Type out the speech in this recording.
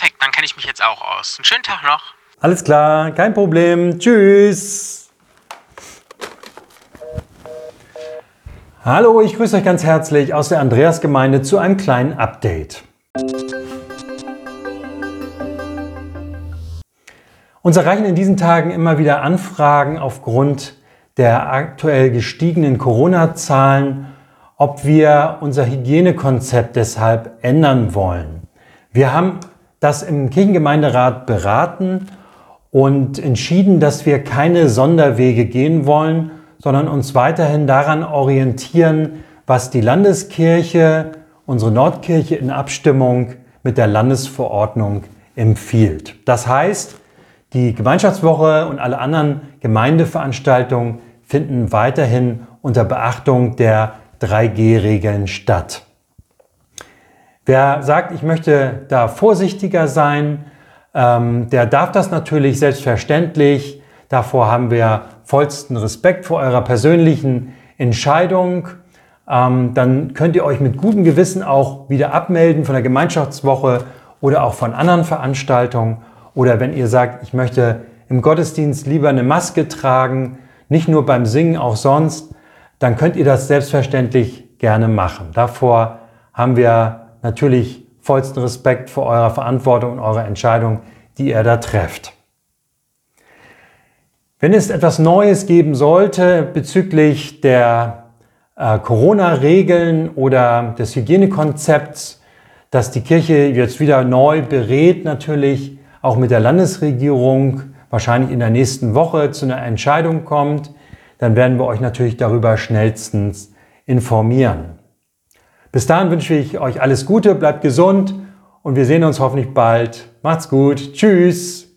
perfekt, dann kenne ich mich jetzt auch aus. Einen schönen Tag noch. Alles klar, kein Problem. Tschüss. Hallo, ich grüße euch ganz herzlich aus der Andreasgemeinde zu einem kleinen Update. Uns erreichen in diesen Tagen immer wieder Anfragen aufgrund der aktuell gestiegenen Corona-Zahlen, ob wir unser Hygienekonzept deshalb ändern wollen. Wir haben das im Kirchengemeinderat beraten und entschieden, dass wir keine Sonderwege gehen wollen, sondern uns weiterhin daran orientieren, was die Landeskirche, unsere Nordkirche in Abstimmung mit der Landesverordnung empfiehlt. Das heißt, die Gemeinschaftswoche und alle anderen Gemeindeveranstaltungen finden weiterhin unter Beachtung der 3G-Regeln statt. Wer sagt, ich möchte da vorsichtiger sein, ähm, der darf das natürlich selbstverständlich. Davor haben wir vollsten Respekt vor eurer persönlichen Entscheidung. Ähm, dann könnt ihr euch mit gutem Gewissen auch wieder abmelden von der Gemeinschaftswoche oder auch von anderen Veranstaltungen. Oder wenn ihr sagt, ich möchte im Gottesdienst lieber eine Maske tragen, nicht nur beim Singen, auch sonst, dann könnt ihr das selbstverständlich gerne machen. Davor haben wir natürlich vollsten Respekt vor eurer Verantwortung und eurer Entscheidung, die ihr da trefft. Wenn es etwas Neues geben sollte bezüglich der äh, Corona-Regeln oder des Hygienekonzepts, das die Kirche jetzt wieder neu berät, natürlich auch mit der Landesregierung, wahrscheinlich in der nächsten Woche zu einer Entscheidung kommt, dann werden wir euch natürlich darüber schnellstens informieren. Bis dahin wünsche ich euch alles Gute, bleibt gesund und wir sehen uns hoffentlich bald. Macht's gut. Tschüss.